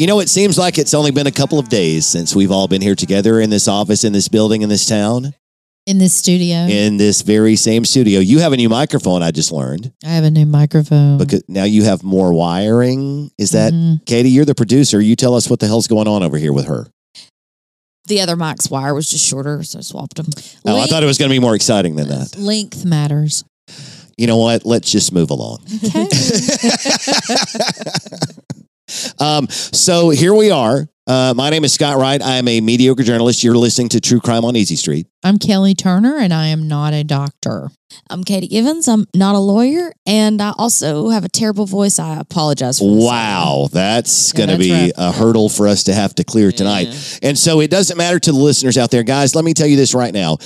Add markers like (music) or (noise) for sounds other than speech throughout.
You know, it seems like it's only been a couple of days since we've all been here together in this office, in this building, in this town, In this studio, in this very same studio. You have a new microphone, I just learned, I have a new microphone. because now you have more wiring. Is that, Mhm. Katie, you're the producer. You tell us what the hell's going on over here with her. The other mic's wire was just shorter, so I swapped them. Oh, I thought it was going to be more exciting than that. Length matters. You know what? Let's just move along. Okay. (laughs) (laughs) Um, so here we are. Uh, my name is Scott Wright. I am a mediocre journalist. You're listening to True Crime on Easy Street. I'm Kelly Turner, and I am not a doctor. I'm Katie Givens. I'm not a lawyer, and I also have a terrible voice. I apologize for this. Wow, that's Yeah, going to that's be right. a hurdle for us to have to clear tonight. And so it doesn't matter to the listeners out there, guys. Let me tell you this right now: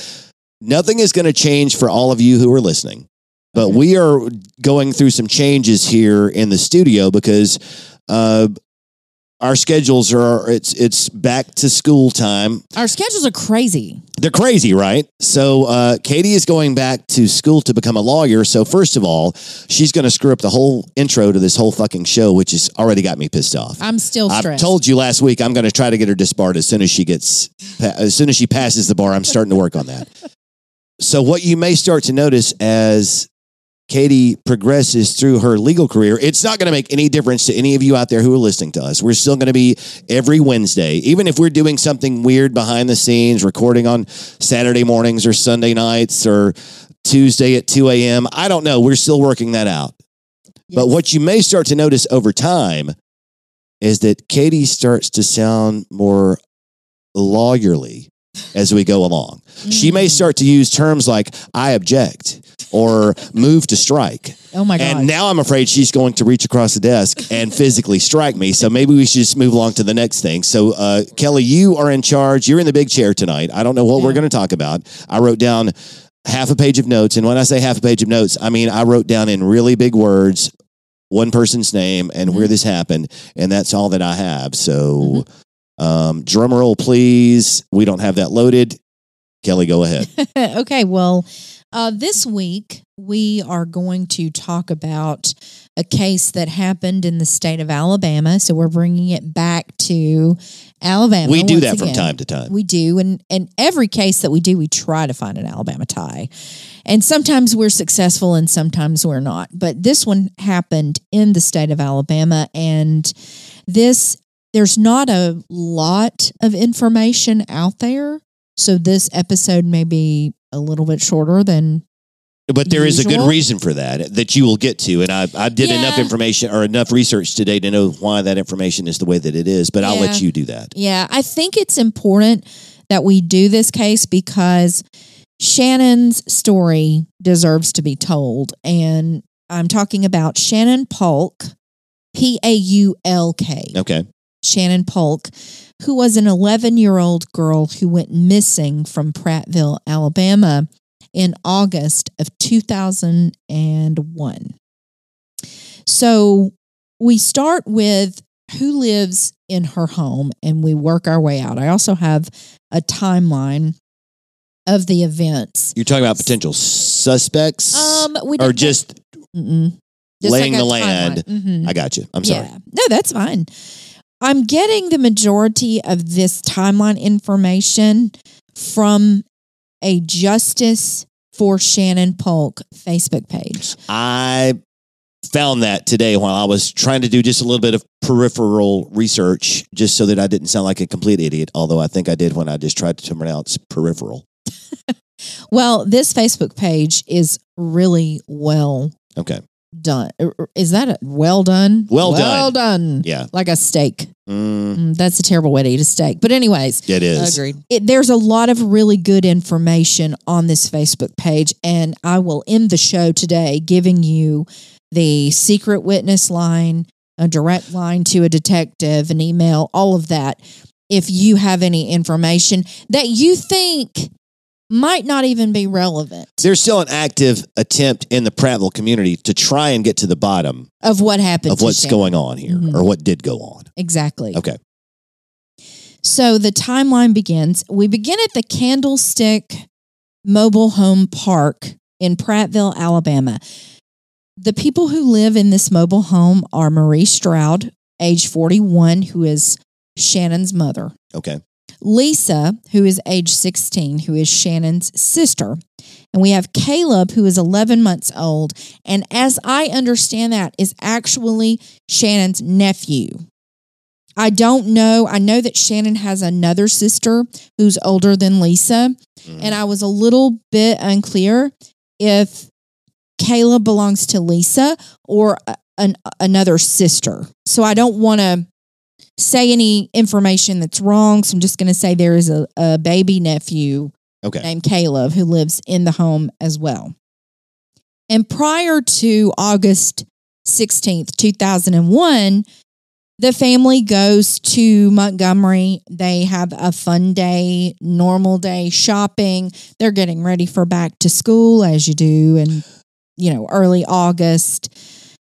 nothing is going to change for all of you who are listening. But Okay. we are going through some changes here in the studio because uh, our schedules are it's it's back to school time Our schedules are crazy. They're crazy, right? So uh, Katie is going back to school to become a lawyer. So first of all, she's going to screw up the whole intro to this whole fucking show, which has already got me pissed off. I'm still I told you last week I'm going to try to get her disbarred as soon as she gets as soon as she passes the bar. I'm starting to work on that. (laughs) So what you may start to notice as Katie progresses through her legal career, it's not going to make any difference to any of you out there who are listening to us. We're still going to be every Wednesday, even if we're doing something weird behind the scenes, recording on Saturday mornings or Sunday nights or Tuesday at 2 a.m. I don't know. We're still working that out. But what you may start to notice over time is that Katie starts to sound more lawyerly as we go along. She may Mm. start to use terms like I object or move to strike. Oh my god. And now I'm afraid she's going to reach across the desk and (laughs) physically strike me. So maybe we should just move along to the next thing. So, uh, Kelly, you are in charge. You're in the big chair tonight. I don't know what we're going to talk about. I wrote down half a page of notes. And when I say half a page of notes, I mean I wrote down in really big words one person's name and where this happened. And that's all that I have. So, um, drum roll, please. We don't have that loaded. Kelly, go ahead. (laughs) okay, well, uh, this week we are going to talk about a case that happened in the state of Alabama. So we're bringing it back to Alabama. we do that from again. time to time. We do, and and every case that we do, we try to find an Alabama tie, and sometimes we're successful, and sometimes we're not. But this one happened in the state of Alabama, and this there's not a lot of information out there, so this episode may be a little bit shorter than But there is a good reason for that that you will get to. And I, I did enough information or enough research today to know why that information is the way that it is. But I'll let you do that. Yeah, I think it's important that we do this case because Shannon's story deserves to be told. And I'm talking about Shannon Paulk, P A U L K. Okay. Shannon Paulk, who was an 11 year old girl who went missing from Prattville, Alabama in August of 2001. So we start with who lives in her home and we work our way out. I also have a timeline of the events. You're talking about potential suspects Um, we or didn't- just, laying like the land. Mhm. I got you. I'm sorry. Yeah. No, that's fine. I'm getting the majority of this timeline information from a Justice for Shannon Paulk Facebook page. I found that today while I was trying to do just a little bit of peripheral research, just so that I didn't sound like a complete idiot. Although I think I did when I just tried to pronounce peripheral. (laughs) Well, this Facebook page is really well Okay. Done. Er, er, Is that a well done? Well done. Well done. Yeah. Like a steak. Mm, Mm, that's a terrible way to eat a steak. But, anyways, it is. Agreed. it, there's a lot of really good information on this Facebook page, and I will end the show today giving you the secret witness line, a direct line to a detective, an email, all of that. If you have any information that you think might not even be relevant There's still an active attempt in the Prattville community to try and get to the bottom of what happened, of what's Shannon. going on here Mhm. or what did go on. exactly. Okay. So the timeline begins. We begin at the Candlestick Mobile Home Park in Prattville, Alabama. The people who live in this mobile home are Marie Stroud, age 41, who is Shannon's mother. Okay. Lisa, who is age 16, who is Shannon's sister. And we have Caleb, who is 11 months old. And as I understand that, is actually Shannon's nephew. I don't know. I know that Shannon has another sister who's older than Lisa. Mm. And I was a little bit unclear if Caleb belongs to Lisa or an, another sister. So I don't want to say any information that's wrong. So I'm just going to say there is a, a baby nephew okay. named Caleb who lives in the home as well. And prior to August 16th, 2001, the family goes to Montgomery. They have a fun day, normal day shopping. They're getting ready for back to school as you do in, you know, early August.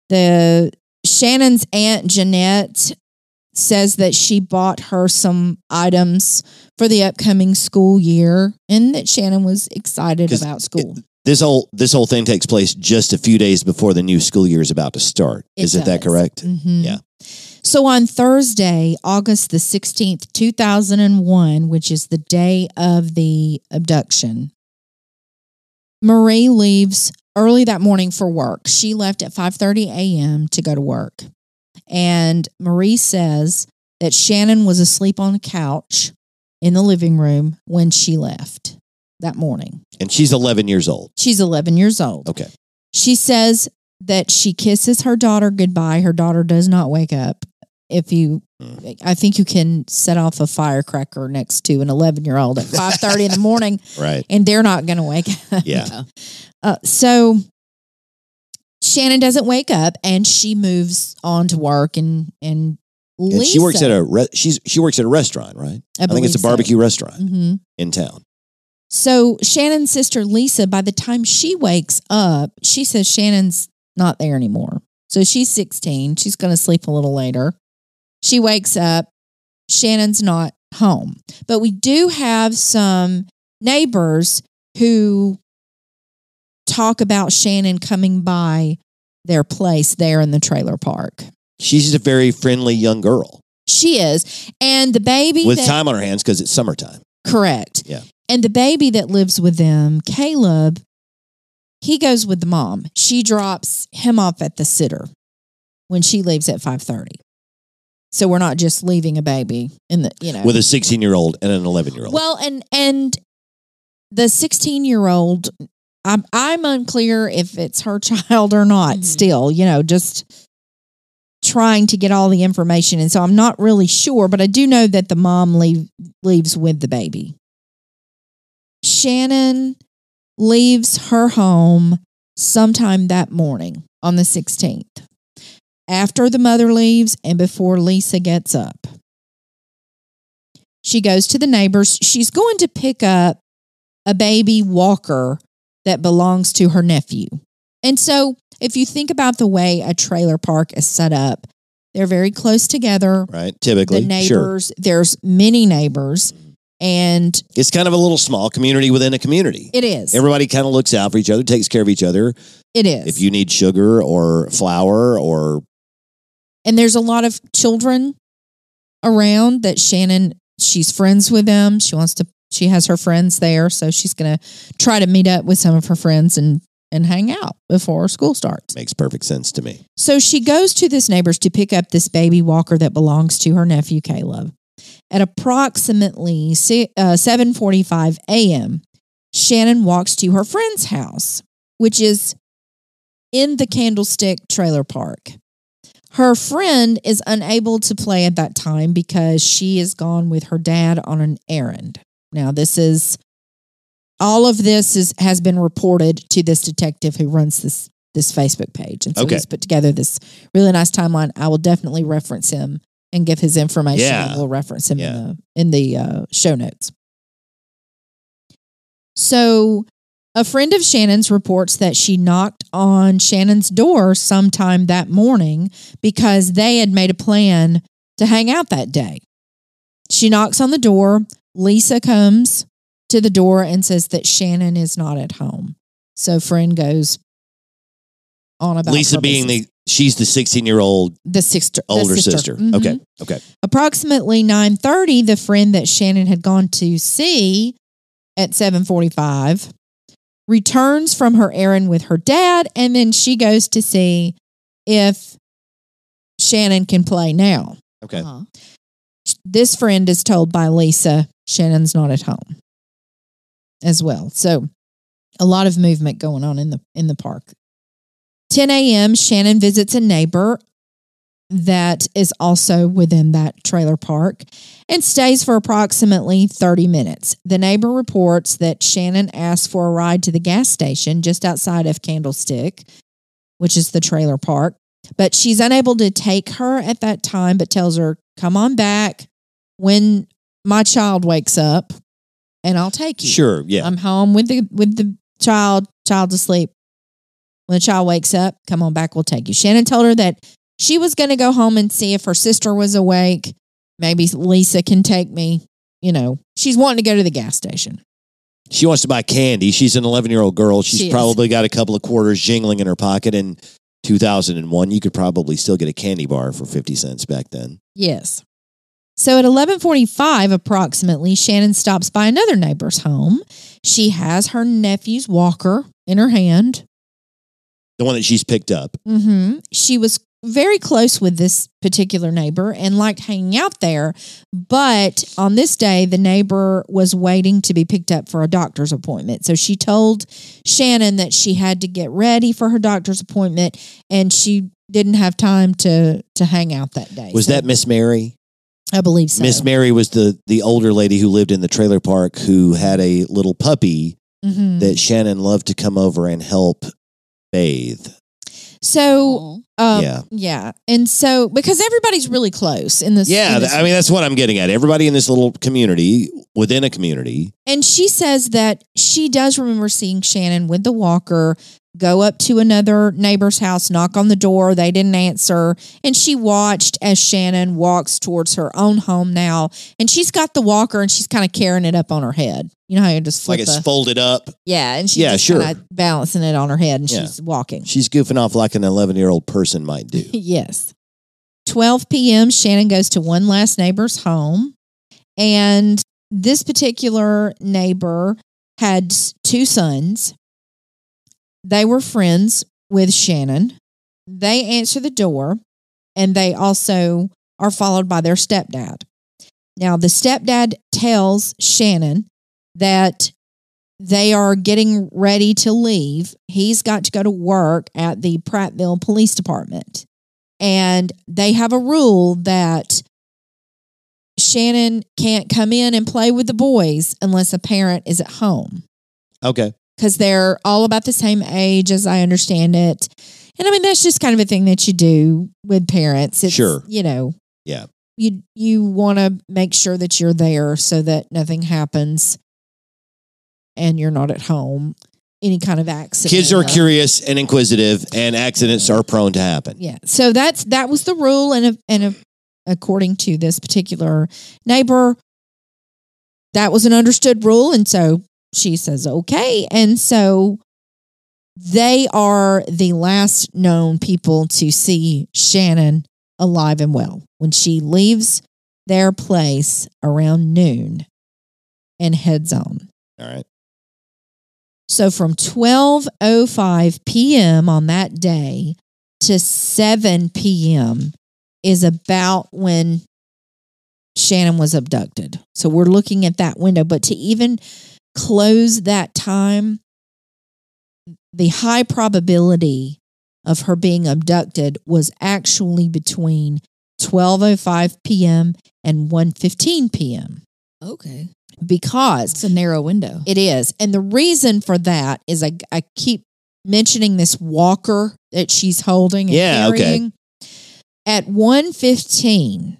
The Shannon's aunt Jeanette says that she bought her some items for the upcoming school year and that Shannon was excited about school. This whole this whole thing takes place just a few days before the new school year is about to start. It Isn't that does. correct? Mhm. Yeah. So on Thursday, August the 16th, 2001, which is the day of the abduction, Marie leaves early that morning for work. She left at 5:30 a.m. to go to work. And Marie says that Shannon was asleep on a couch in the living room when she left that morning. And she's 11 years old. She's 11 years old. Okay. She says that she kisses her daughter goodbye. Her daughter does not wake up. If you, Hmm. I think you can set off a firecracker next to an 11 year old at 5:30 in the morning, (laughs) Right. and they're not going to wake up. Yeah. (laughs) Uh, so Shannon doesn't wake up, and she moves on to work, and and, And she works at a re- she's she works at a restaurant, right? I, think it's a so. barbecue restaurant Mhm. in town. So Shannon's sister Lisa, by the time she wakes up, she says Shannon's not there anymore. So she's 16. She's going to sleep a little later. She wakes up. Shannon's not home. But we do have some neighbors who talk about Shannon coming by their place there in the trailer park. She's a very friendly young girl She is. And the baby with that- time on her hands because it's summertime. Correct. Yeah. And the baby that lives with them, Caleb, he goes with the mom. She drops him off at the sitter when she leaves at 5:30. So we're not just leaving a baby in the, you know. with a 16 year old and an 11 year old. well, and and the 16-year-old I'm I'm unclear if it's her (laughs) child or not Mhm. still, you know, just trying to get all the information and so I'm not really sure, but I do know that the mom leave, leaves with the baby. Shannon leaves her home sometime that morning on the 16th, after the mother leaves and before Lisa gets up. She goes to the neighbors. She's going to pick up a baby walker that belongs to her nephew. And so, if you think about the way a trailer park is set up, they're very close together. right? Typically, The sure. neighbors, there's many neighbors, and It's kind of a little small community within a community. it is. Everybody kind of looks out for each other, takes care of each other. it is. If you need sugar or flour or and there's a lot of children around that Shannon she's friends with them. She wants to she has her friends there, so she's going to try to meet up with some of her friends and and hang out before school starts. makes perfect sense to me. So she goes to this neighbor's to pick up this baby walker that belongs to her nephew Caleb. At approximately uh, 7:45 a.m., Shannon walks to her friend's house, which is in the Candlestick Trailer Park. Her friend is unable to play at that time because she is gone with her dad on an errand. Now, this is all of this is has been reported to this detective who runs this this Facebook page, and so Okay. he's put together this really nice timeline. I will definitely reference him and give his information. Yeah. we'll reference him Yeah. in the in the uh, show notes. So, a friend of Shannon's reports that she knocked on Shannon's door sometime that morning because they had made a plan to hang out that day. She knocks on the door. Lisa comes to the door and says that Shannon is not at home. So, friend goes on about Lisa being business. She's the 16 year old the sister, the older sister. Mhm. Okay. Okay. Approximately 9:30, the friend that Shannon had gone to see at 7:45 returns from her errand with her dad and then she goes to see if Shannon can play now. Okay. Uh-huh. This friend is told by Lisa Shannon's not at home as well. So a lot of movement going on in the in the park. 10 a.m. Shannon visits a neighbor that is also within that trailer park and stays for approximately 30 minutes. The neighbor reports that Shannon asked for a ride to the gas station just outside of Candlestick, which is the trailer park, but she's unable to take her at that time, but tells her, Come on back when my child wakes up and I'll take you. Sure. Yeah. I'm home with the with the child, child's asleep. When the child wakes up, come on back, we'll take you. Shannon told her that she was going to go home and see if her sister was awake. Maybe Lisa can take me. You know, she's wanting to go to the gas station. She wants to buy candy. She's an 11 year old girl. She's She probably got a couple of quarters jingling in her pocket. In 2001, you could probably still get a candy bar for 50 cents back then. Yes. So at 11:45 approximately, Shannon stops by another neighbor's home. She has her nephew's walker in her hand. The one that she's picked up. hmm She was very close with this particular neighbor and liked hanging out there. But on this day, the neighbor was waiting to be picked up for a doctor's appointment. So she told Shannon that she had to get ready for her doctor's appointment and she didn't have time to to hang out that day. Was So that Miss Mary? I believe so. Miss Mary was the the older lady who lived in the trailer park who had a little puppy Mhm. that Shannon loved to come over and help bathe. So um, Yeah. yeah, and so because everybody's really close in this, Yeah, in this I mean that's what I'm getting at. Everybody in this little community, within a community, And she says that she does remember seeing Shannon with the walker go up to another neighbor's house, knock on the door. They didn't answer. And she watched as Shannon walks towards her own home now. And she's got the walker and she's kind of carrying it up on her head. You know how you just like it's folded up. yeah, and she's Yeah, sure. balancing it on her head and Yeah. she's walking. She's goofing off like an 11 year old person might do. (laughs) yes. 12 p.m., Shannon goes to one last neighbor's home. And this particular neighbor had two sons. They were friends with Shannon. They answer the door and they also are followed by their stepdad. Now, the stepdad tells Shannon that they are getting ready to leave. He's got to go to work at the Prattville Police Department. And they have a rule that Shannon can't come in and play with the boys unless a parent is at home Okay. Because they're all about the same age as I understand it. And I mean that's just kind of a thing that you do with parents. It's, Sure. you know. Yeah. You you want to make sure that you're there so that nothing happens and you're not at home. Any kind of accident. Kids are curious and inquisitive, and accidents are prone to happen. Yeah. So that's that was the rule, and a, and a, according to this particular neighbor, that was an understood rule, and so she says okay, and so they are the last known people to see Shannon alive and well when she leaves their place around noon and heads on. All right. So from 12:05 p.m. on that day to 7 p.m. is about when Shannon was abducted. So we're looking at that window, but to even close that time the high probability of her being abducted was actually between 12:05 p.m. and 1:15 p.m. Okay. because It's a narrow window. it is. And the reason for that is I, I keep mentioning this walker that she's holding and Yeah, okay. At 115,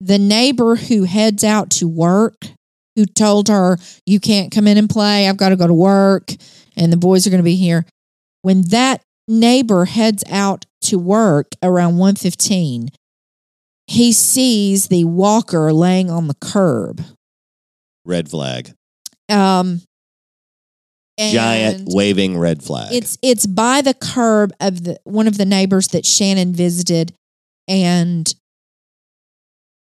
the neighbor who heads out to work, who told her, You can't come in and play, I've got to go to work, and the boys are going to be here. When that neighbor heads out to work around 115, he sees the walker laying on the curb Red flag. um Giant waving red flag. It's it's by the curb of the one of the neighbors that Shannon visited, and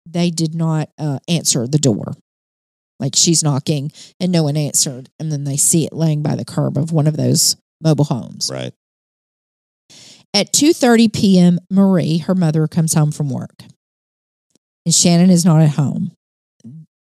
they did not uh, answer the door. Like she's knocking and no one answered, and then they see it laying by the curb of one of those mobile homes. right. At two thirty p.m., Marie, her mother, comes home from work, and Shannon is not at home.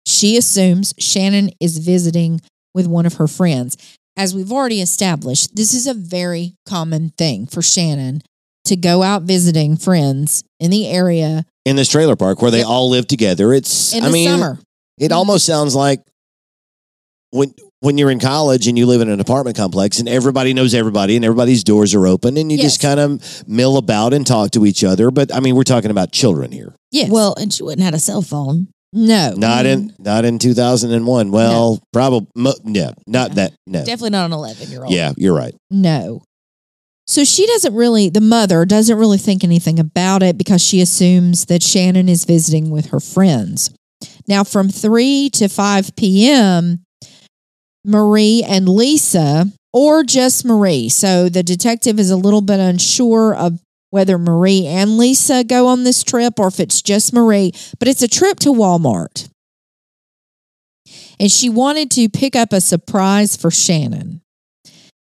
She assumes Shannon is visiting with one of her friends. As we've already established, this is a very common thing for Shannon to go out visiting friends in the area In this trailer park where they all live together. It's in I the mean summer. It hmm. almost sounds like when when you're in college and you live in an apartment complex and everybody knows everybody and everybody's doors are open and you just kind of mill about and talk to each other. But I mean, we're talking about children here. Yes. Well, and she wouldn't have had a cell phone. no. Not in not in 2001. Well, probably no, not Yeah. that no. Definitely not an 11 year old. Yeah, you're right. No. So she doesn't really, the mother doesn't really think anything about it because she assumes that Shannon is visiting with her friends. Now, from 3 to 5 p.m., Marie and Lisa, or just Marie, so the detective is a little bit unsure of whether Marie and Lisa go on this trip or if it's just Marie, but it's a trip to Walmart. And she wanted to pick up a surprise for Shannon.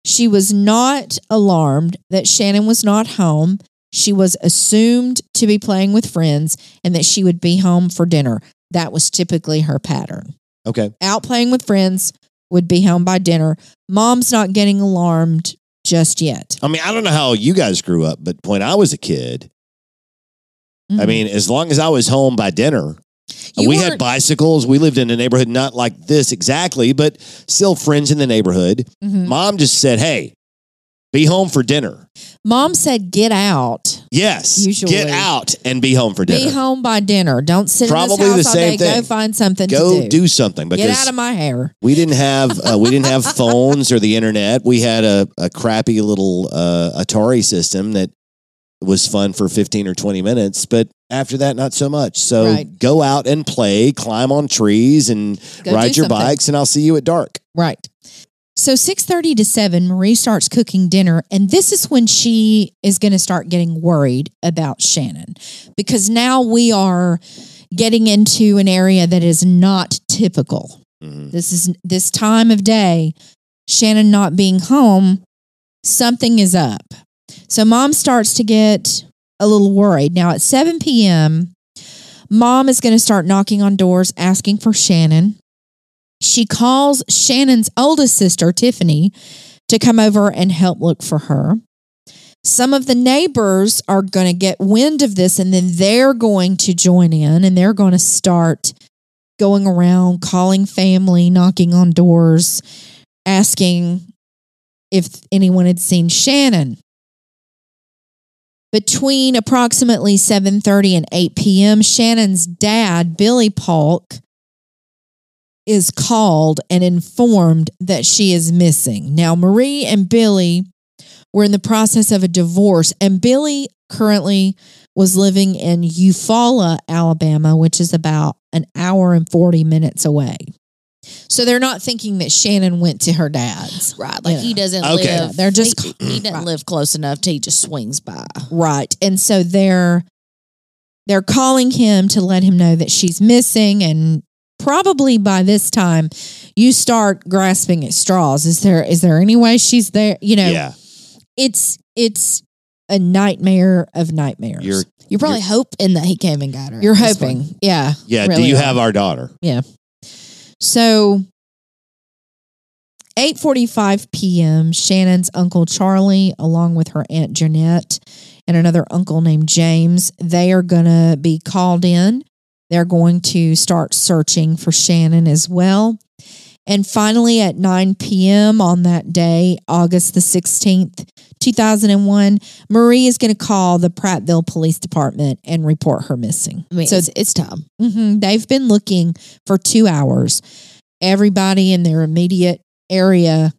She was not alarmed that Shannon was not home. She was assumed to be playing with friends and that she would be home for dinner. That was typically her pattern. Okay. Out playing with friends, would be home by dinner. Mom's not getting alarmed just yet. I mean, I don't know how you guys grew up, but when I was a kid, I Mhm. mean, as long as I was home by dinner, You we had bicycles. We lived in a neighborhood not like this exactly, but still friends in the neighborhood. Mhm. Mom just said, "Hey, be home for dinner." Mom said, "Get out, Yes, Usually. get out and be home for dinner. be home by dinner. Don't sit Probably in this house all same day. Go find something Go to do. do. something Get out of my hair." we didn't have uh, we didn't have (laughs) phones or the internet. We had a, a crappy little uh, Atari system that was fun for fifteen or twenty minutes, but after that, not so much. So Right. go out and play, climb on trees, and Go ride your something. bikes, and I'll see you at dark. Right. So 6:30 to 7 Marie starts cooking dinner and this is when she is going to start getting worried about Shannon because now we are getting into an area that is not typical. Mhm. This is this time of day Shannon not being home something is up. So mom starts to get a little worried. Now at 7 p.m. mom is going to start knocking on doors asking for Shannon. She calls Shannon's oldest sister, Tiffany, to come over and help look for her. Some of the neighbors are going to get wind of this and then they're going to join in and they're going to start going around calling family, knocking on doors, asking if anyone had seen Shannon. Between approximately 7:30 and 8 p.m., Shannon's dad, Billy Paulk, is called and informed that she is missing. Now, Marie and Billy were in the process of a divorce, and Billy currently was living in Eufaula, Alabama, which is about an hour and 40 minutes away. So they're not thinking that Shannon went to her dad's. Right. Like Yeah. he doesn't Okay. live. They're just- he, he doesn't (clears throat) live close enough to he just swings by. Right. And so they're they're calling him to let him know that she's missing and probably by this time you start grasping at straws. Is there is there any way she's there? You know, Yeah, it's it's a nightmare of nightmares. you're You're probably hoping that he came and got her. You're hoping. point. Yeah. yeah. really do you have our daughter? Yeah. So 8:45 p.m. Shannon's uncle Charlie along with her aunt Jeanette and another uncle named James, they are going to be called in. They're going to start searching for Shannon as well. And finally at 9 p.m. on that day, August the 16th, 2001, Marie is going to call the Prattville Police Department and report her missing. I mean, so it's, it's time. hmm They've been looking for two hours. Everybody in their immediate area,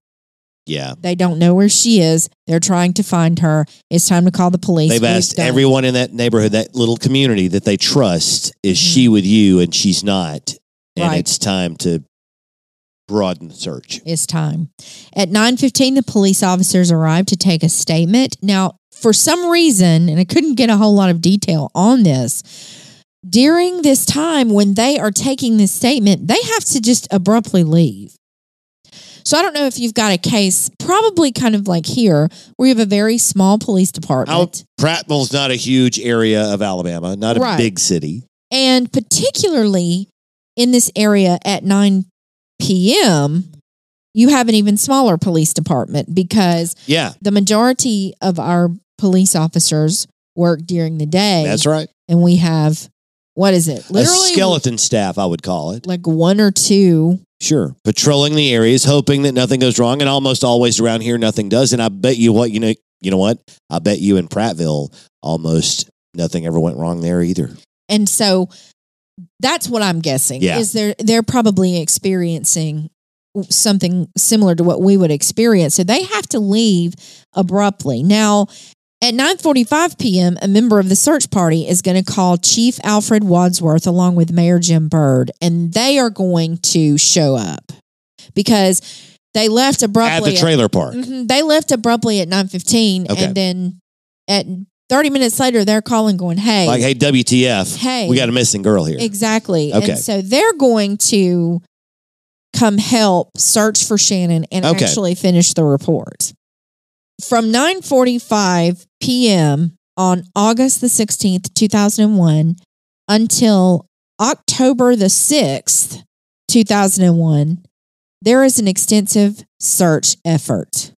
Yeah, they don't know where she is. They're trying to find her. It's time to call the police. they've We've asked done- everyone in that neighborhood, that little community that they trust, is Mhm. she with you? And she's not. And Right. it's time to broaden the search. It's time. At 9:15 the police officers arrived to take a statement. Now, for some reason, and I couldn't get a whole lot of detail on this, during this time when they are taking this statement, they have to just abruptly leave. So I don't know if you've got a case, probably kind of like here, where you have a very small police department. Out, Prattville's not a huge area of Alabama, not a Right. big city. And particularly in this area at 9 p.m., you have an even smaller police department because Yeah, the majority of our police officers work during the day. that's right. And we have, what is it? a skeleton staff, I would call it. Like one or two. Sure. Patrolling the areas, hoping that nothing goes wrong, and almost always around here nothing does. And I bet you what you know. You know what? I bet you in Prattville, almost nothing ever went wrong there either. And so that's what I'm guessing. Yeah. Is they're they're probably experiencing something similar to what we would experience. So they have to leave abruptly. Now, at 9:45 p.m., a member of the search party is going to call Chief Alfred Wadsworth along with Mayor Jim Bird, and they are going to show up because they left abruptly At the trailer park. Mhm. They left abruptly at 9:15 Okay. and then at 30 minutes later they're calling going, "Hey, Like, hey, WTF? hey, We got a missing girl here. Exactly. Okay. And so they're going to come help search for Shannon and Okay. actually finish the report. From 9:45 p.m. on August the 16th, 2001 until October the 6th, 2001, there is an extensive search effort.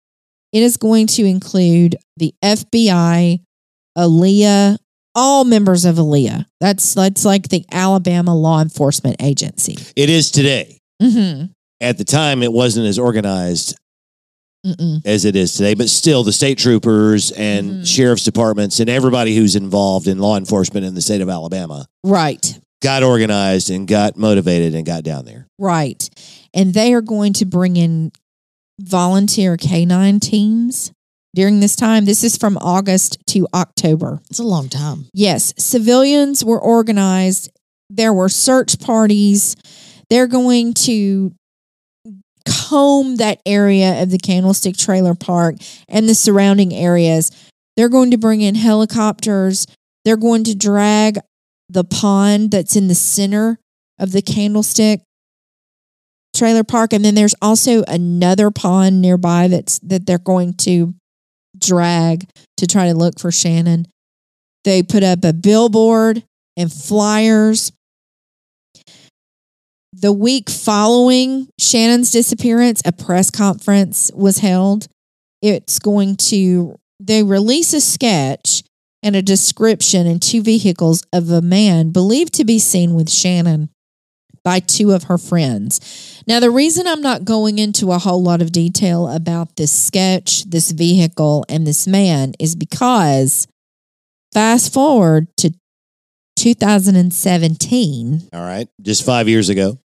It is going to include the FBI, ALEA, all members of ALEA. That's that's like the Alabama law enforcement agency. It is today. Mm-hmm. At the time, it wasn't as organized Mm-mm. as it is today, but still, the state troopers and Mhm. sheriff's departments and everybody who's involved in law enforcement in the state of Alabama Right, got organized and got motivated and got down there. right, and they are going to bring in volunteer canine teams during this time. This is from August to October. It's a long time. Yes, civilians were organized. There were search parties. They're going to comb that area of the Candlestick Trailer Park and the surrounding areas. They're going to bring in helicopters. They're going to drag the pond that's in the center of the Candlestick Trailer Park and then there's also another pond nearby that's that they're going to drag to try to look for Shannon. They put up a billboard and flyers. The week following Shannon's disappearance, a press conference was held. It's going to, they release a sketch and a description in two vehicles of a man believed to be seen with Shannon by two of her friends. Now, the reason I'm not going into a whole lot of detail about this sketch, this vehicle, and this man is because fast forward to 2017, All right. Just five years ago.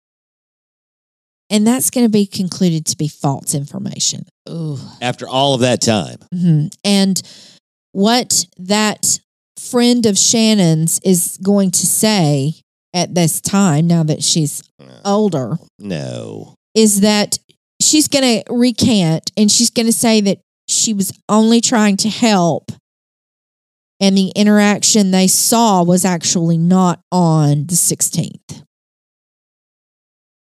And that's going to be concluded to be false information. Ooh. After all of that time. Mhm. And what that friend of Shannon's is going to say at this time, now that she's older, No. is that she's going to recant and she's going to say that she was only trying to help. And the interaction they saw was actually not on the 16th.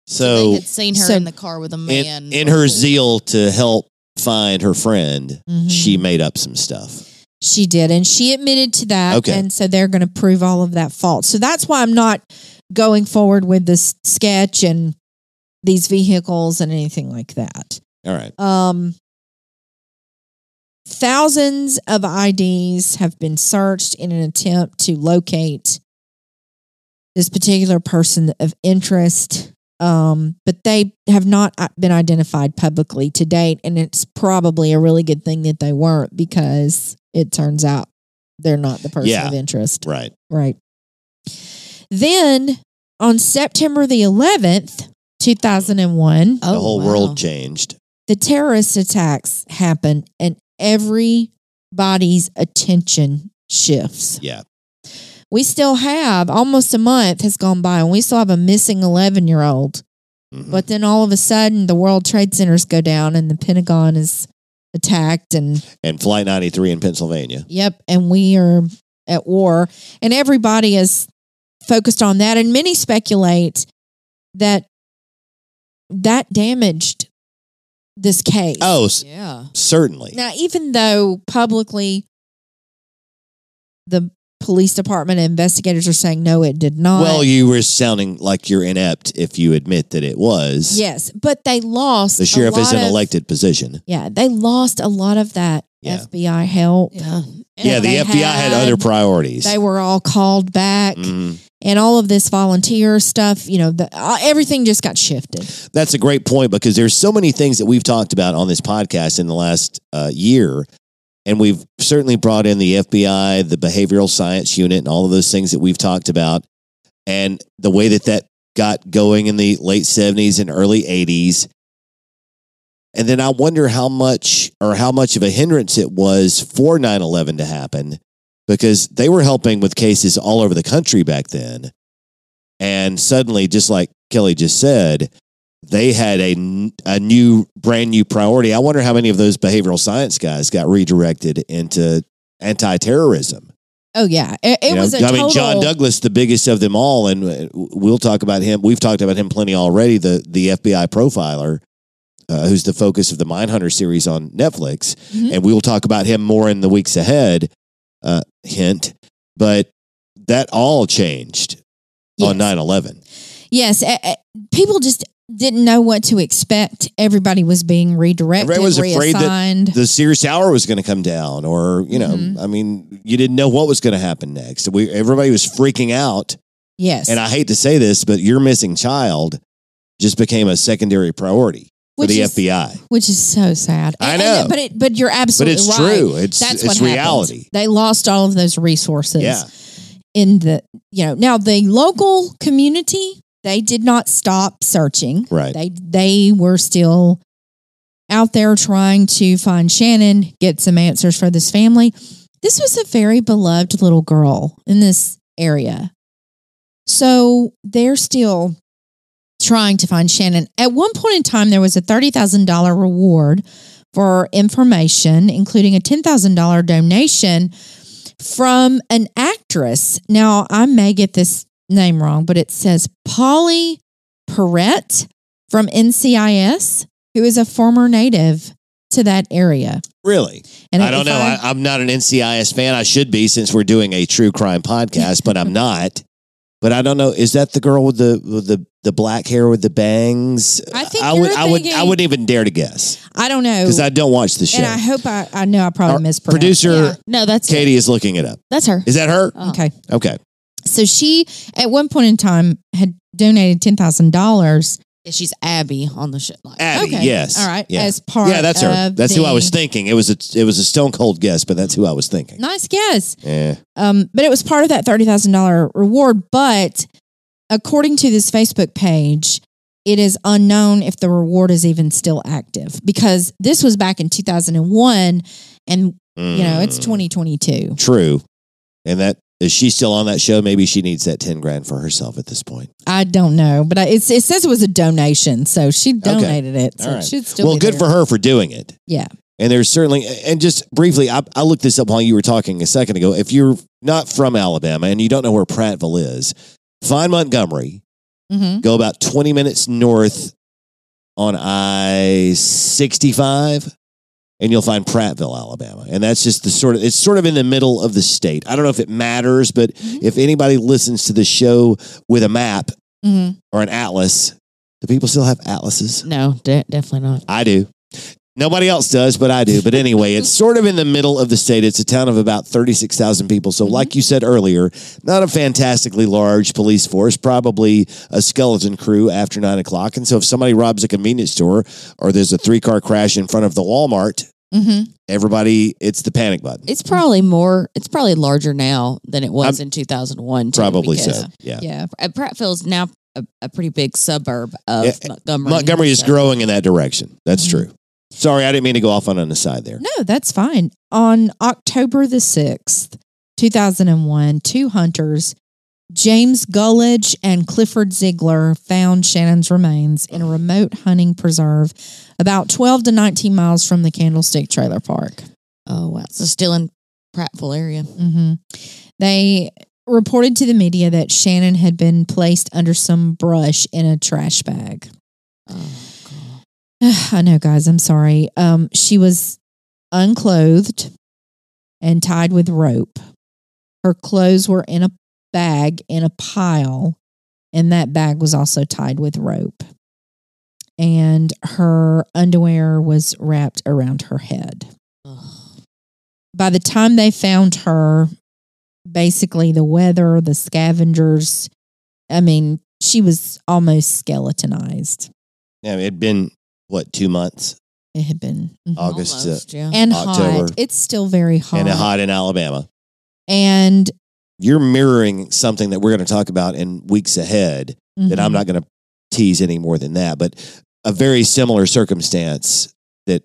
So, So, they had seen her so- in the car with a man. in, in her zeal to help find her friend, Mhm. she made up some stuff. She did, and she admitted to that. Okay. And so they're going to prove all of that false. So that's why I'm not going forward with this sketch and these vehicles and anything like that. All right. Um, thousands of IDs have been searched in an attempt to locate this particular person of interest. Um, but they have not uh, been identified publicly to date, and it's probably a really good thing that they weren't because it turns out they're not the person Yeah. of interest. Right. Right. Then on September the 11th, 2001, Oh, the whole wow. world changed. the terrorist attacks happen and everybody's attention shifts. Yeah. We still have almost a month has gone by and we still have a missing 11 year old Mhm. But then all of a sudden, the World Trade Centers go down and the Pentagon is attacked. And and Flight 93 in Pennsylvania. yep, and we are at war. And everybody is focused on that. And many speculate that that damaged this case. Oh, Yeah. certainly. Now, even though publicly the police department investigators are saying no, it did not. Well, you were sounding like you're inept if you admit that it was. yes, but they lost. The a sheriff is an of- elected position. Yeah, they lost a lot of that Yeah. FBI help. Yeah. yeah, the FBI had, other priorities. They were all called back, Mhm. and all of this volunteer stuff. You know, the, uh, everything just got shifted. That's a great point because there's so many things that we've talked about on this podcast in the last uh, year. And we've certainly brought in the FBI, the behavioral science unit, and all of those things that we've talked about. And the way that that got going in the late 70s and early 80s. And then I wonder how much or how much of a hindrance it was for 9 11 to happen because they were helping with cases all over the country back then. And suddenly, just like Kelly just said, they had a, a new, brand new priority. I wonder how many of those behavioral science guys got redirected into anti terrorism. Oh yeah, it, it know, was a I total. mean, John Douglas, the biggest of them all, and uh, we'll talk about him. We've talked about him plenty already. The the FBI profiler, uh, who's the focus of the Mindhunter series on Netflix, Mhm. and we will talk about him more in the weeks ahead. Uh, hint, but that all changed on Yes. 9-11. Yes, people just didn't know what to expect. Everybody was being redirected, Everybody was afraid that the Sears Tower was going to come down, or you know, Mhm. I mean, you didn't know what was going to happen next. We everybody was freaking out, yes, and I hate to say this, but your missing child just became a secondary priority for the is- FBI. which is so sad. I And- know. and- but it, but you're absolutely But it's right. true. It's That's it's what happened. reality. They lost all of those resources. Yeah, in the you know now the local community they did not stop searching. right. They they were still out there trying to find Shannon, get some answers for this family. This was a very beloved little girl in this area. So they're still trying to find Shannon. At one point in time, there was a $30,000 reward for information, including a $10,000 donation from an actress. Now, I may get this name wrong, but it says Pauley Perrette from NCIS, who is a former native to that area. Really, And I don't know. I, I'm not an NCIS fan. I should be since we're doing a true crime podcast, but I'm not. But I don't know. Is that the girl with the with the the black hair with the bangs? I think I would. I would. I wouldn't even dare to guess I don't know. because I don't watch the show. and I hope I, I know I probably Our mispronounced. producer Yeah. No, that's Katie is looking it up. That's her. Is that her? Oh. Okay. Okay. So she, at one point in time, had donated $10,000. Yeah, She's Abby on the show. Like, Abby. Okay. Yes. All right. Yeah. As part yeah, that's her. of That's who I was thinking. It was a it was a stone cold guess, but that's who I was thinking. Nice guess. Yeah. Um, but it was part of that thirty thousand dollar reward. But according to this Facebook page, it is unknown if the reward is even still active because this was back in two thousand and one, and you know it's Mm, twenty twenty two. True. And that is she still on that show? Maybe she needs that ten grand for herself at this point. I don't know, but I, it's, it says it was a donation, so she donated it. So All it right. should still. well, good there. for her for doing it. Yeah. And there's certainly, and just briefly, I, I looked this up while you were talking a second ago. If you're not from Alabama and you don't know where Prattville is, find Montgomery, Mhm. go about 20 minutes north on I 65, and you'll find Prattville, Alabama. And that's just the sort of, it's sort of in the middle of the state. I don't know if it matters, but Mhm. if anybody listens to the show with a map Mhm. or an atlas, do people still have atlases? no, de- definitely not. I do. Nobody else does, but I do. But anyway, it's (laughs) sort of in the middle of the state. It's a town of about 36,000 people. So, like you said earlier, not a fantastically large police force, probably a skeleton crew after nine o'clock. And so, if somebody robs a convenience store or there's a three car crash in front of the Walmart, Mhm. everybody, it's the panic button. It's probably more. It's probably larger now than it was in two thousand one. Probably so. Yeah. Yeah. Uh, Prattville's now a, a pretty big suburb of Yeah, Montgomery. Montgomery is so- growing in that direction. That's Mhm. true. Sorry, I didn't mean to go off on an aside there. No, that's fine. On October the 6th, 2001, two hunters James Gullidge and Clifford Ziegler found Shannon's remains in a remote hunting preserve about 12 to 19 miles from the Candlestick Trailer Park. Oh wow. So still in Prattville area. hmm They reported to the media that Shannon had been placed under some brush in a trash bag. Oh god. (sighs) I know, guys. I'm sorry. Um, she was unclothed and tied with rope. Her clothes were in a bag in a pile, and that bag was also tied with rope. And her underwear was wrapped around her head. Ugh. by the time they found her, basically the weather, the scavengers, I mean, she was almost skeletonized. Yeah, it had been what two months It had been mhm. August to- yeah. and October. hot. It's still very hot. and hot in Alabama. And You're mirroring something that we're going to talk about in weeks ahead that I'm mhm. not going to tease any more than that, but a very similar circumstance that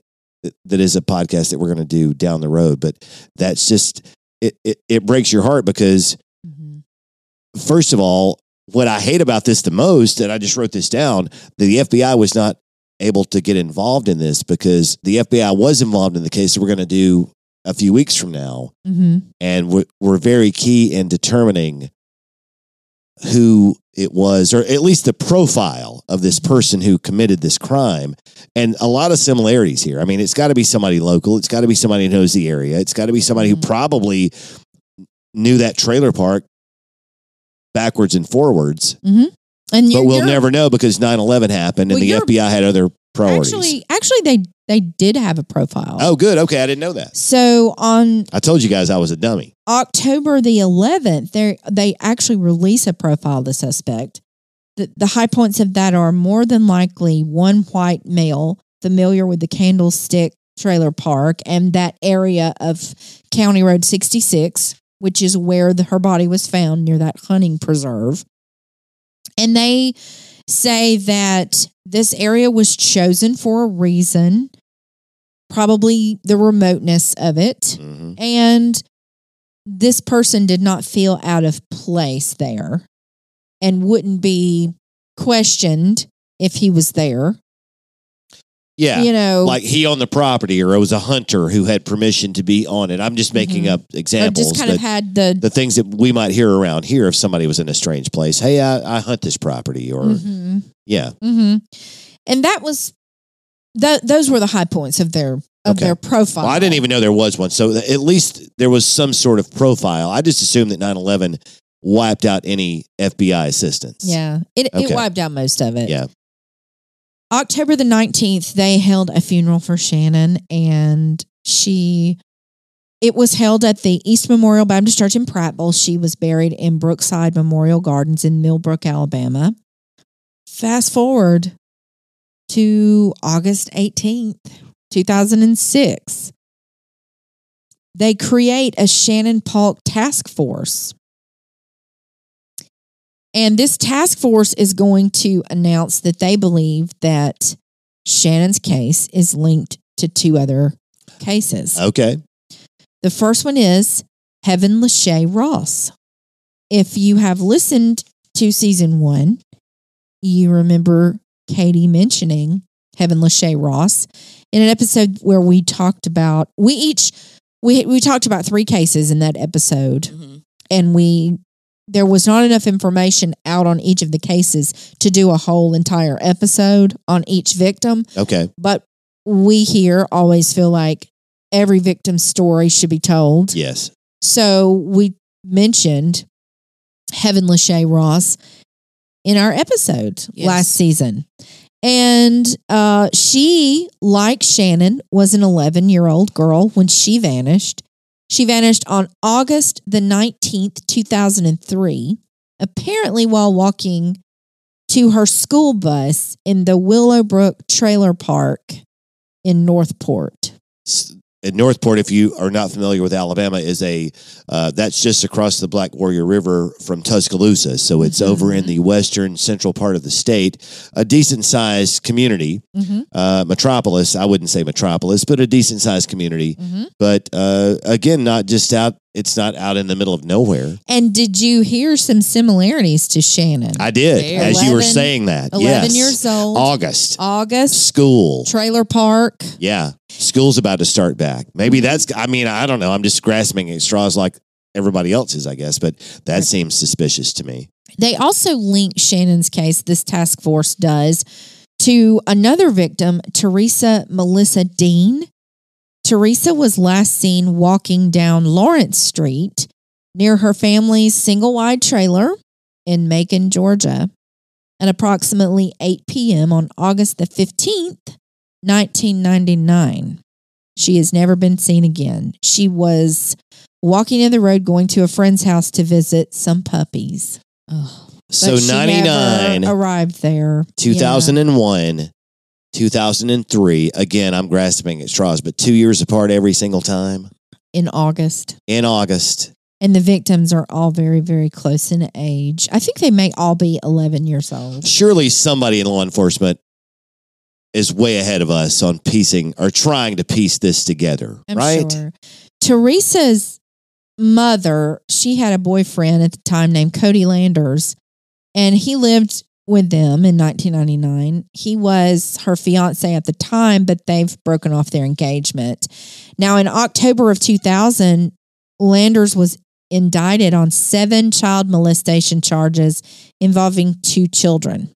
that is a podcast that we're going to do down the road. But that's just it, it. It breaks your heart because Mhm. first of all, what I hate about this the most, and I just wrote this down, the FBI was not able to get involved in this because the FBI was involved in the case that we're going to do a few weeks from now Mhm. and we're very key in determining who it was, or at least the profile of this person who committed this crime. And a lot of similarities here. I mean, it's got to be somebody local. It's got to be somebody who knows the area. It's got to be somebody Mhm. who probably knew that trailer park backwards and forwards. And But you're- we'll never know because 9 11 happened and Well, the FBI had other priorities. Actually, actually, they they did have a profile. oh, good. Okay. I didn't know that. So on I told you guys I was a dummy. October the 11th, they they actually release a profile of the suspect. The, the high points of that are more than likely one white male familiar with the Candlestick Trailer Park and that area of County Road 66, which is where the, her body was found near that hunting preserve. And they say that this area was chosen for a reason, probably the remoteness of it hmm and this person did not feel out of place there and wouldn't be questioned if he was there. Yeah. You know, like he owned the property or it was a hunter who had permission to be on it. I'm just making Mhm. up or examples, just kind of had the, the things that we might hear around here if somebody was in a strange place. Hey, I, I hunt this property, or Mhm, yeah, mhm. and that was that. Those were the high points of their of Okay. their profile. well, I didn't even know there was one. So at least there was some sort of profile. I just assumed that 9/11 wiped out any FBI assistance. Yeah, it Okay. it wiped out most of it. Yeah. October the 19th, they held a funeral for Shannon and she it was held at the East Memorial Baptist Church in Prattville. She was buried in Brookside Memorial Gardens in Millbrook, Alabama. Fast forward to August 18th, 2006. They create a Shannon Paulk task force. And this task force is going to announce that they believe that Shannon's case is linked to two other cases. Okay. The first one is Hevan Lachey Ross. If you have listened to season one, you remember Katie mentioning Hevan Lachey Ross in an episode where we talked about we each we we talked about three cases in that episode Mhm. and we there was not enough information out on each of the cases to do a whole entire episode on each victim Okay. but we here always feel like every victim's story should be told Yes. so we mentioned Hevan Lachey Ross in our episode Yes. last season. And uh, she, like Shannon, was an 11 year old girl when she vanished. She vanished on August the 19th, 2003, apparently while walking to her school bus in the Willowbrook Trailer Park in Northport. In Northport, if you are not familiar with Alabama, is a uh, that's just across the Black Warrior River from Tuscaloosa. So it's Mhm. over in the western central part of the state, a decent sized community, Mm-hmm. uh, metropolis. I wouldn't say metropolis, but a decent sized community. Mm-hmm. But uh, again, not just out it's not out in the middle of nowhere. And did you hear some similarities to Shannon? I did, as you were saying that. 11 yes. years old. August. August, School. trailer park. Yeah. School's about to start back. Maybe that's, I mean, I don't know. I'm just grasping at straws like everybody else is, I guess, but that Right. seems suspicious to me. They also link Shannon's case, this task force does, to another victim, Teresa Melissa Dean. Teresa was last seen walking down Lawrence Street near her family's single wide trailer in Macon, Georgia, at approximately 8 p.m. on August the 15th, 1999. She has never been seen again. She was walking in the road going to a friend's house to visit some puppies. Oh, So But she 99, never arrived there. 2001, 2003. Again, I'm grasping at straws, but two years apart every single time in August. in August. And the victims are all very, very close in age. I think they may all be 11 years old. Surely somebody in law enforcement is way ahead of us on piecing or trying to piece this together, I'm right? sure. Teresa's mother, she had a boyfriend at the time named Cody Landers, and he lived with them in 1999. He was her fiance at the time, but they've broken off their engagement. Now, in October of 2000, Landers was indicted on seven child molestation charges involving two children.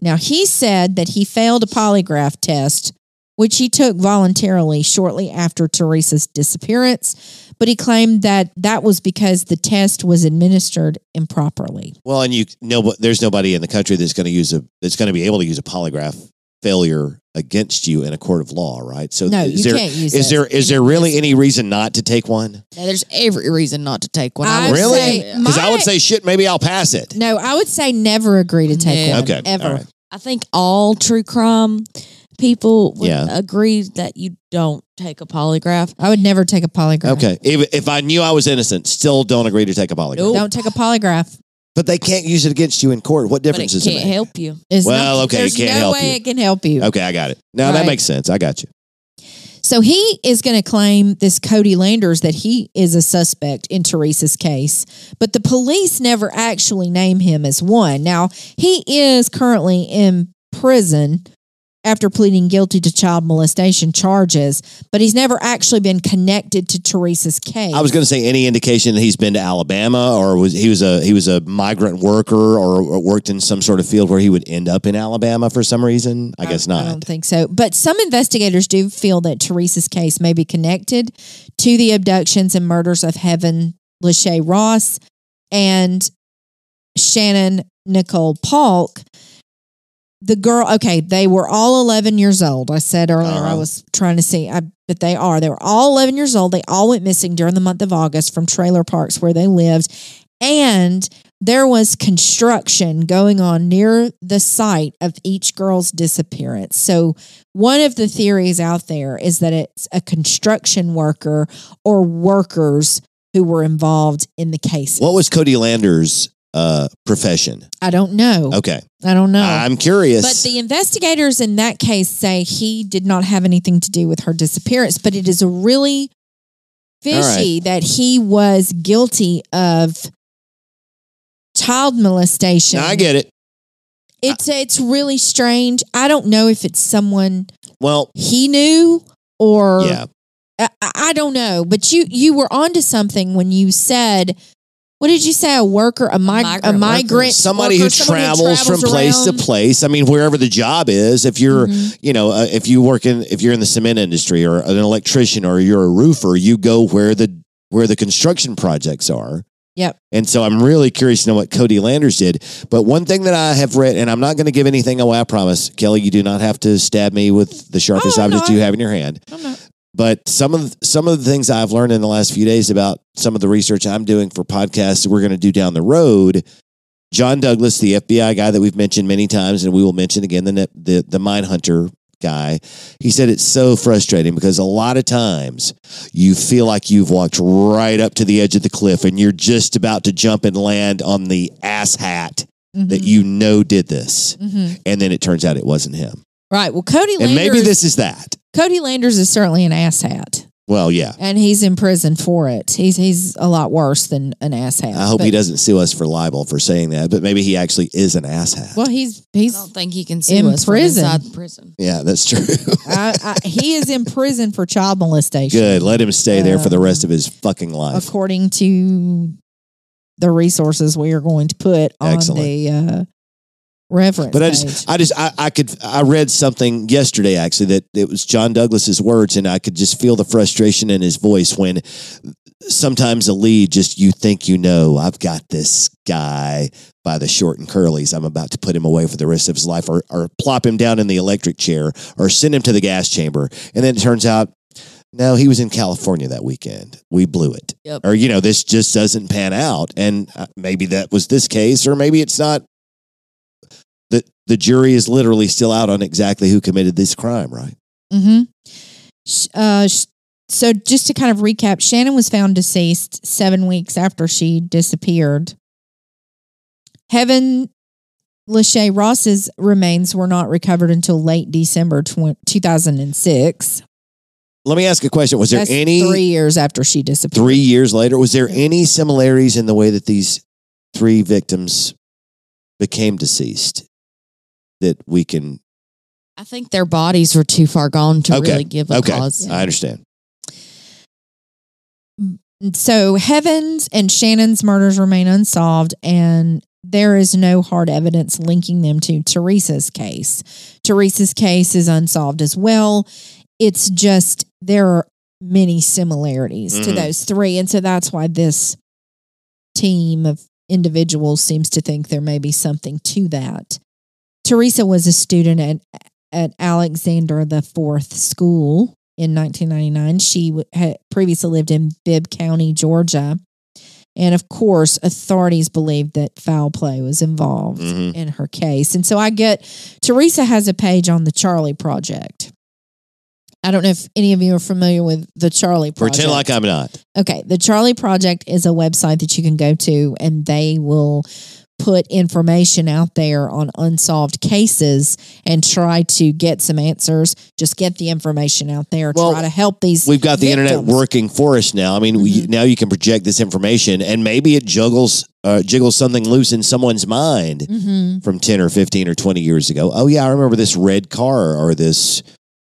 Now, he said that he failed a polygraph test, which he took voluntarily shortly after Teresa's disappearance, but he claimed that that was because the test was administered improperly. Well, and you know, but there's nobody in the country that's going to use a that's going to be able to use a polygraph failure against you in a court of law, right? So No, is you there can't use is it. there is there really any reason not to take one? Yeah, there's every reason not to take one. I'd Really? say- say- Because I would say shit, maybe I'll pass it. No, I would say never agree to take Yeah. one Okay, ever. all right. I think all true crime people would Yeah. agree that you don't take a polygraph. I would never take a polygraph. Okay, if, if I knew I was innocent, still don't agree to take a polygraph. Nope. Don't take a polygraph. But they can't use it against you in court. What difference but it does it can't make? help you. It's Well, okay, it there's can't no help way you. it can help you. Okay, I got it. Now that Right. makes sense. I got you. So he is going to claim this Cody Landers that he is a suspect in Teresa's case, but the police never actually name him as one. Now, he is currently in prison after pleading guilty to child molestation charges, but he's never actually been connected to Teresa's case. I was going to say any indication that he's been to Alabama or was he was a he was a migrant worker or, or worked in some sort of field where he would end up in Alabama for some reason. I guess not. I don't think so. But some investigators do feel that Teresa's case may be connected to the abductions and murders of Hevan Lachey Ross and Shannon Nicole Paulk. The girl, okay, they were all 11 years old. I said earlier, I Uh-huh. was trying to see, I, but they are. They were all 11 years old. They all went missing during the month of August from trailer parks where they lived. And there was construction going on near the site of each girl's disappearance. So, one of the theories out there is that it's a construction worker or workers who were involved in the case. What was Cody Lander's uh, profession? I don't know. Okay, I don't know. I'm curious. But the investigators in that case say he did not have anything to do with her disappearance, but it is a really fishy that he was guilty of child molestation. Now, I get it. It's it's really strange. I don't know if it's someone Well, he knew or yeah. I, I don't know. But you you were onto something when you said what did you say? A worker, a, mig- a migrant migrant, worker. Somebody worker, who someone travels, from place to place. I mean, wherever the job is. If you're, Mhm. you know, uh, if you work in, if you're in the cement industry or an electrician or you're a roofer, you go where the where the construction projects are. Yep. And so I'm really curious to know what Cody Landers did. But one thing that I have read, and I'm not going to give anything away, I promise, Kelly, you do not have to stab me with the sharpest Oh, object I- you have in your hand. I'm not- But some of some of the things I've learned in the last few days about some of the research I'm doing for podcasts that we're going to do down the road. John Douglas, the FBI guy that we've mentioned many times, and we will mention again the the the Mindhunter guy. He said it's so frustrating because a lot of times you feel like you've walked right up to the edge of the cliff and you're just about to jump and land on the ass hat that Mhm. you know did this, Mhm. and then it turns out it wasn't him. Right. Well, Cody Landers, And maybe this is that. Cody Landers is certainly an asshat. Well, yeah. and he's in prison for it. He's he's a lot worse than an asshat. I hope but- he doesn't sue us for libel for saying that, but maybe he actually is an asshat. Well, he's I he's don't think he can sue In us from prison. inside prison. yeah, that's true. (laughs) I, I, he is in prison for child molestation. Good. Let him stay there for the rest of his fucking life. according to the resources we are going to put on Excellent. the uh, reference But I page. just, I just, I, I could, I read something yesterday actually that it was John Douglas's words, and I could just feel the frustration in his voice when sometimes a lead just you think you know I've got this guy by the short and curlies. I'm about to put him away for the rest of his life, or or plop him down in the electric chair, or send him to the gas chamber, and then it turns out. No, he was in California that weekend. We blew it. Yep. Or, you know, this just doesn't pan out. And uh, maybe that was this case, or maybe it's not the the jury is literally still out on exactly who committed this crime, right? Mm-hmm. Uh, so just to kind of recap, Shannon was found deceased seven weeks after she disappeared. Hevan Lachey Ross's remains were not recovered until late December 2006. Let me ask a question: Was there That's any three years after she disappeared? three years later? Was there any similarities in the way that these three victims became deceased that we can? I think their bodies were too far gone to Okay. really give a Okay, cause. I understand. So Hevan's and Shannon's murders remain unsolved, and there is no hard evidence linking them to Teresa's case. Teresa's case is unsolved as well. It's just there are many similarities to Mhm. those three, and so that's why this team of individuals seems to think there may be something to that. Teresa was a student at at Alexander the Fourth School in 1999. She had previously lived in Bibb County, Georgia. And of course, authorities believed that foul play was involved Mhm. in her case. And so I get Teresa has a page on the Charley Project. I don't know if any of you are familiar with the Charley Project. Pretend like I'm not. Okay, the Charley Project is a website that you can go to, and they will put information out there on unsolved cases and try to get some answers. Just get the information out there. Well, try to help these. We've got the internet working for us now. I mean, we, Mhm. now you can project this information, and maybe it juggles, uh, jiggles something loose in someone's mind. Mhm. from 10 or 15 or 20 years ago. Oh, yeah, I remember this red car or this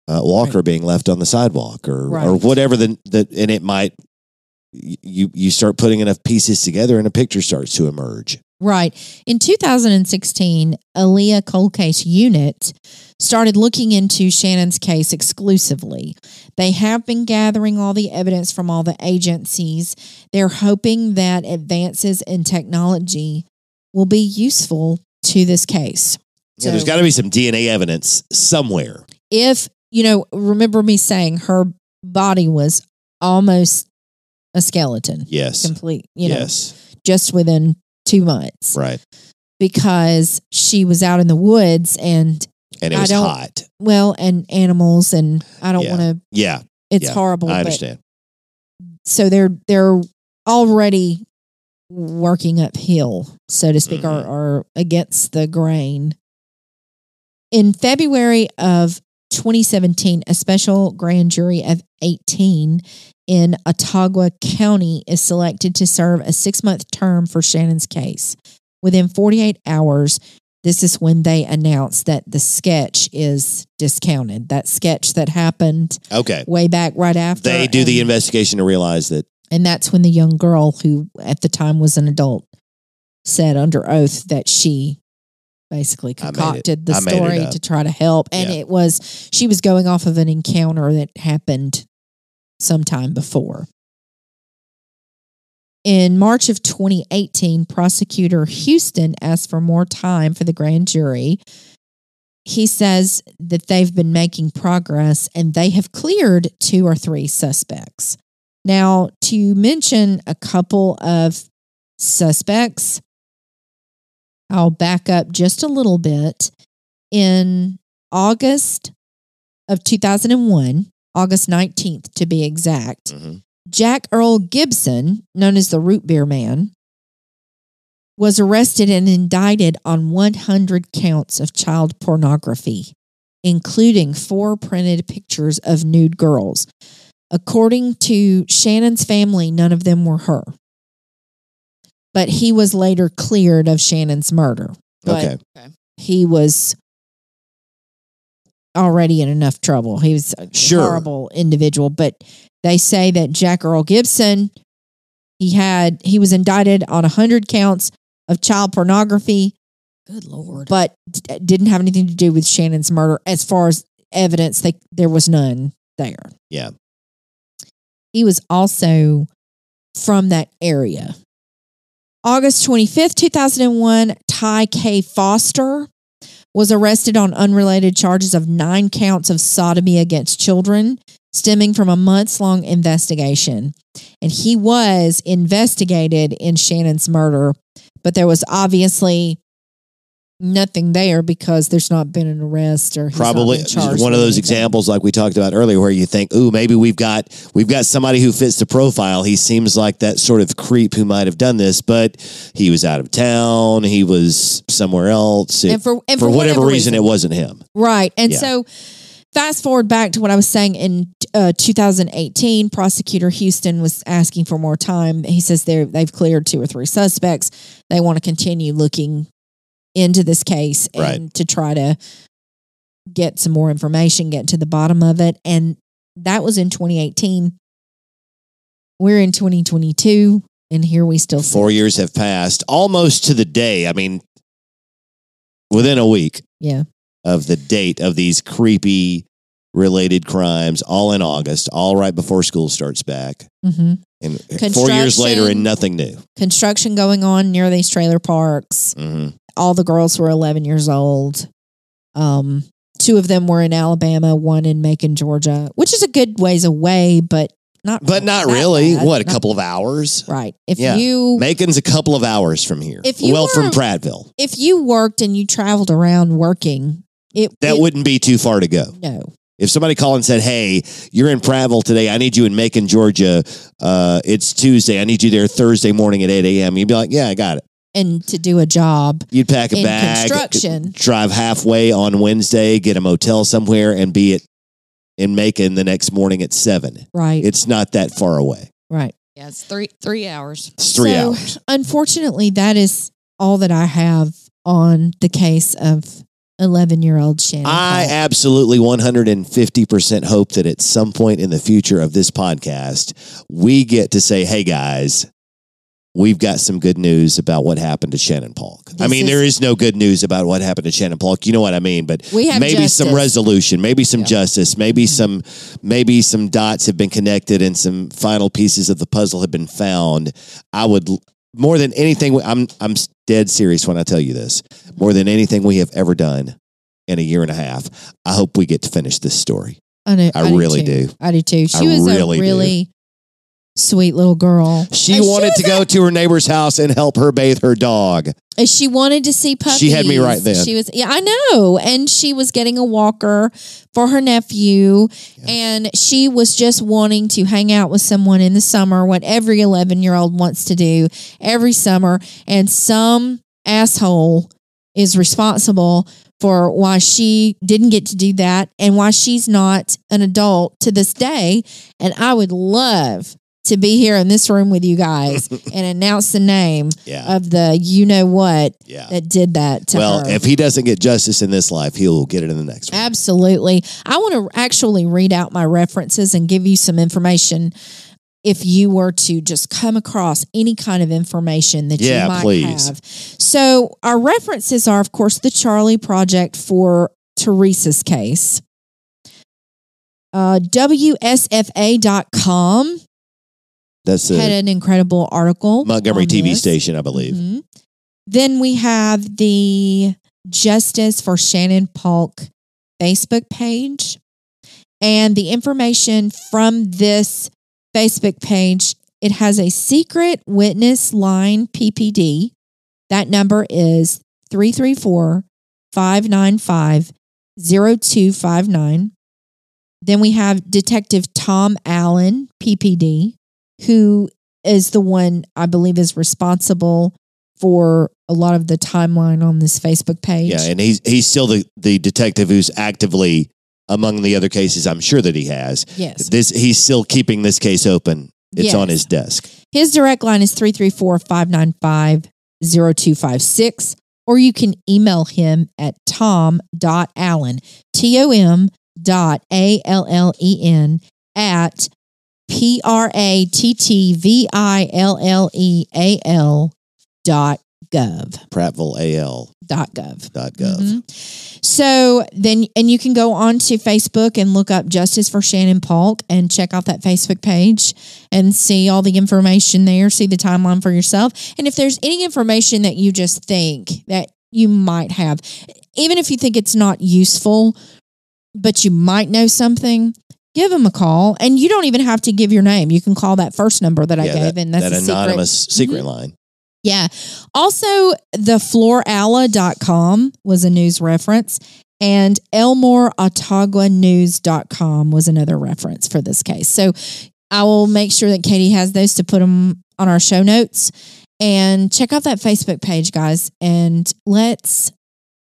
uh, walker being left on the sidewalk or, Right. or whatever. The, the, and it might, you, you start putting enough pieces together and a picture starts to emerge. Right. In 2016, ALEA Cold Case Unit started looking into Shannon's case exclusively. They have been gathering all the evidence from all the agencies. They're hoping that advances in technology will be useful to this case. Yeah, there's got to be some DNA evidence somewhere. if you know remember me saying her body was almost a skeleton Yes. complete you know yes. just within two months Right. because she was out in the woods and And it I was hot. well and animals and i don't Yeah. want to Yeah. it's Yeah, horrible I understand. so they're they're already working uphill, so to speak, Mhm. or, or against the grain. In February of 2017, a special grand jury of 18 in Autauga County is selected to serve a six month term for Shannon's case. Within 48 hours, this is when they announce that the sketch is discounted. That sketch that happened Okay. way back right after. They do the investigation to realize that. and that's when the young girl, who at the time was an adult, said under oath that she basically I made it. concocted the I story to try to help. And Yeah. it was, she was going off of an encounter that happened sometime before. In March of 2018, prosecutor Houston asked for more time for the grand jury. He says that they've been making progress and they have cleared two or three suspects. Now, to mention a couple of suspects, I'll back up just a little bit. In August of 2001, August 19th to be exact, Mhm. Jack Earl Gibson, known as the Root Beer Man, was arrested and indicted on 100 counts of child pornography, including four printed pictures of nude girls. According to Shannon's family, none of them were her. But he was later cleared of Shannon's murder. But Okay. he was already in enough trouble. He was a Sure. horrible individual. But they say that Jack Earl Gibson, he had he was indicted on hundred counts of child pornography, Good lord. but d- uh, didn't have anything to do with Shannon's murder. As far as evidence, they, there was none there. Yeah. He was also from that area. August 25th, 2001, Ty K. Foster was arrested on unrelated charges of nine counts of sodomy against children, stemming from a months long investigation. And he was investigated in Shannon's murder, but there was obviously nothing there because there's not been an arrest or Probably been charged one of those examples like we talked about earlier where you think, ooh, maybe we've got we've got somebody who fits the profile. He seems like that sort of creep who might have done this, but he was out of town, he was somewhere else. It- And for, and for, whatever, reason, it wasn't him. Right. And Yeah. so fast forward back to what I was saying in uh, 2018, prosecutor Houston was asking for more time. He says they're, they've cleared two or three suspects. They want to continue looking into this case and Right. to try to get some more information, get to the bottom of it. And that was in 2018. We're in 2022 and here we still sit. Four years have passed, almost to the day. I mean, within a week Yeah. of the date of these creepy related crimes, all in August, all right before school starts back. hmm And four years later, and nothing new. Construction going on near these trailer parks. hmm all the girls were 11 years old. Um, two of them were in Alabama, one in Macon, Georgia, which is a good ways away, but not. But not really. bad. What, a Not- couple of hours? Right. If Yeah. you Macon's a couple of hours from here. If you well, were- from Prattville. if you worked and you traveled around working, it That it- wouldn't be too far to go. no. If somebody called and said, "Hey, you're in Prattville today. I need you in Macon, Georgia. Uh, it's Tuesday. I need you there Thursday morning at 8 a.m." You'd be like, "Yeah, I got it." And to do a job You'd pack a in bag, construction, drive halfway on Wednesday, get a motel somewhere, and be at in Macon the next morning at seven. right? It's not that far away. right. yeah, it's three three hours. It's three So, hours. Unfortunately, that is all that I have on the case of 11 year old Shannon. I Paul. absolutely 150% hope that at some point in the future of this podcast, we get to say, hey guys, we've got some good news about what happened to Shannon Paulk. I mean, is- there is no good news about what happened to Shannon Paulk. You know what I mean? But maybe some resolution, maybe some Yeah. justice, maybe Mm-hmm. some maybe some dots have been connected and some final pieces of the puzzle have been found. I would more than anything I'm I'm dead serious when I tell you this. More than anything we have ever done in a year and a half, I hope we get to finish this story. I, know, I do really too. do. I do too. She I was really a do. Sweet little girl. She And wanted was to go to her neighbor's house and help her bathe her dog. And she wanted to see puppies. She had me right then. She was, yeah, I know. And she was getting a walker for her nephew. And she was just wanting to hang out with someone in the summer, what every 11 year old wants to do every summer. And some asshole is responsible for why she didn't get to do that and why she's not an adult to this day. And I would love to be here in this room with you guys (laughs) and announce the name Yeah. of the you know what Yeah. that did that to Well, her. if he doesn't get justice in this life, he'll get it in the next one. Absolutely. I want to actually read out my references and give you some information if you were to just come across any kind of information that Yeah, you might please. have. So, our references are, of course, the Charley Project for Teresa's case. Uh, WSFA.com That's had the an incredible article. Montgomery TV this. station, I believe. Mhm. Then we have the Justice for Shannon Paulk Facebook page. And the information from this Facebook page, it has a secret witness line PPD. That number is 334 595 0259. Then we have Detective Tom Allen, PPD, who is the one I believe is responsible for a lot of the timeline on this Facebook page. Yeah, and he's he's still the, the detective who's actively among the other cases I'm sure that he has. Yes. This he's still keeping this case open. It's Yes. on his desk. His direct line is 334 595 0256, or you can email him at tom.allen, T O M dot A L L E N, at P R A T T V I L L E A L dot gov. PrattvilleAL.gov. Dot gov. Dot gov. Mhm. So then, and you can go on to Facebook and look up Justice for Shannon Paulk and check out that Facebook page and see all the information there, see the timeline for yourself. And if there's any information that you just think that you might have, even if you think it's not useful, but you might know something, give them a call. And you don't even have to give your name. You can call that first number that I Yeah, gave, that, and that's that a secret. anonymous mm-hmm. secret line. Yeah. Also, the florala.com was a news reference, and elmoreautauganews.com was another reference for this case. So I will make sure that Katie has those to put them on our show notes. And check out that Facebook page, guys, and let's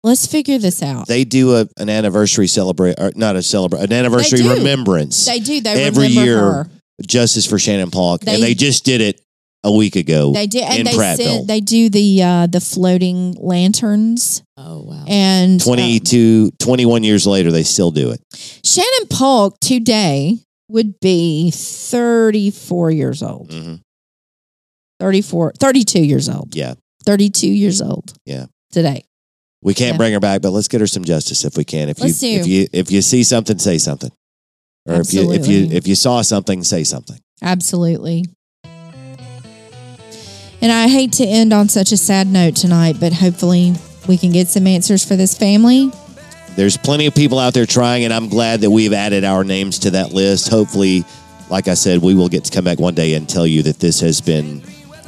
let's figure this out. They do a, an anniversary celebrate, or not a celebrate, an anniversary do. remembrance. they do. They every remember year, her. Justice for Shannon Paulk, They- and they just did it a week ago. They do, and in they Prattville. send, they do the uh, the floating lanterns Oh wow. and um, 22, 21 years later, they still do it. Shannon Paulk today would be 34 years old. hmm 34, 32 years old. Yeah. 32 years old. Yeah. Today. We can't Yeah. bring her back, but let's get her some justice if we can. If Let's you if you if you see something, say something. Or if you if you if you saw something, say something. Absolutely. And I hate to end on such a sad note tonight, but hopefully we can get some answers for this family. There's plenty of people out there trying, and I'm glad that we've added our names to that list. Hopefully, like I said, we will get to come back one day and tell you that this has been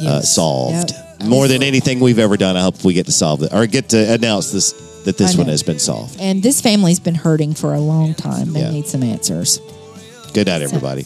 uh, solved. Yep. More than anything we've ever done, I hope we get to solve it or get to announce this that this one know. has been solved. And this family's been hurting for a long time. They Yeah. need some answers. Good night, everybody.